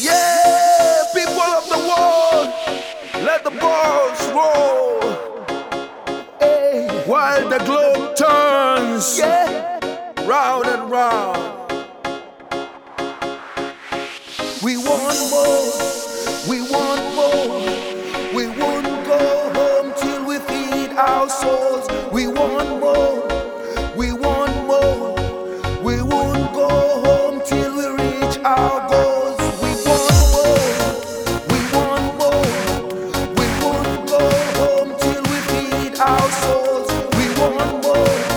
Yeah, people of the world, let the balls roll. While the globe turns Yeah. round and round. We want more, we want one more.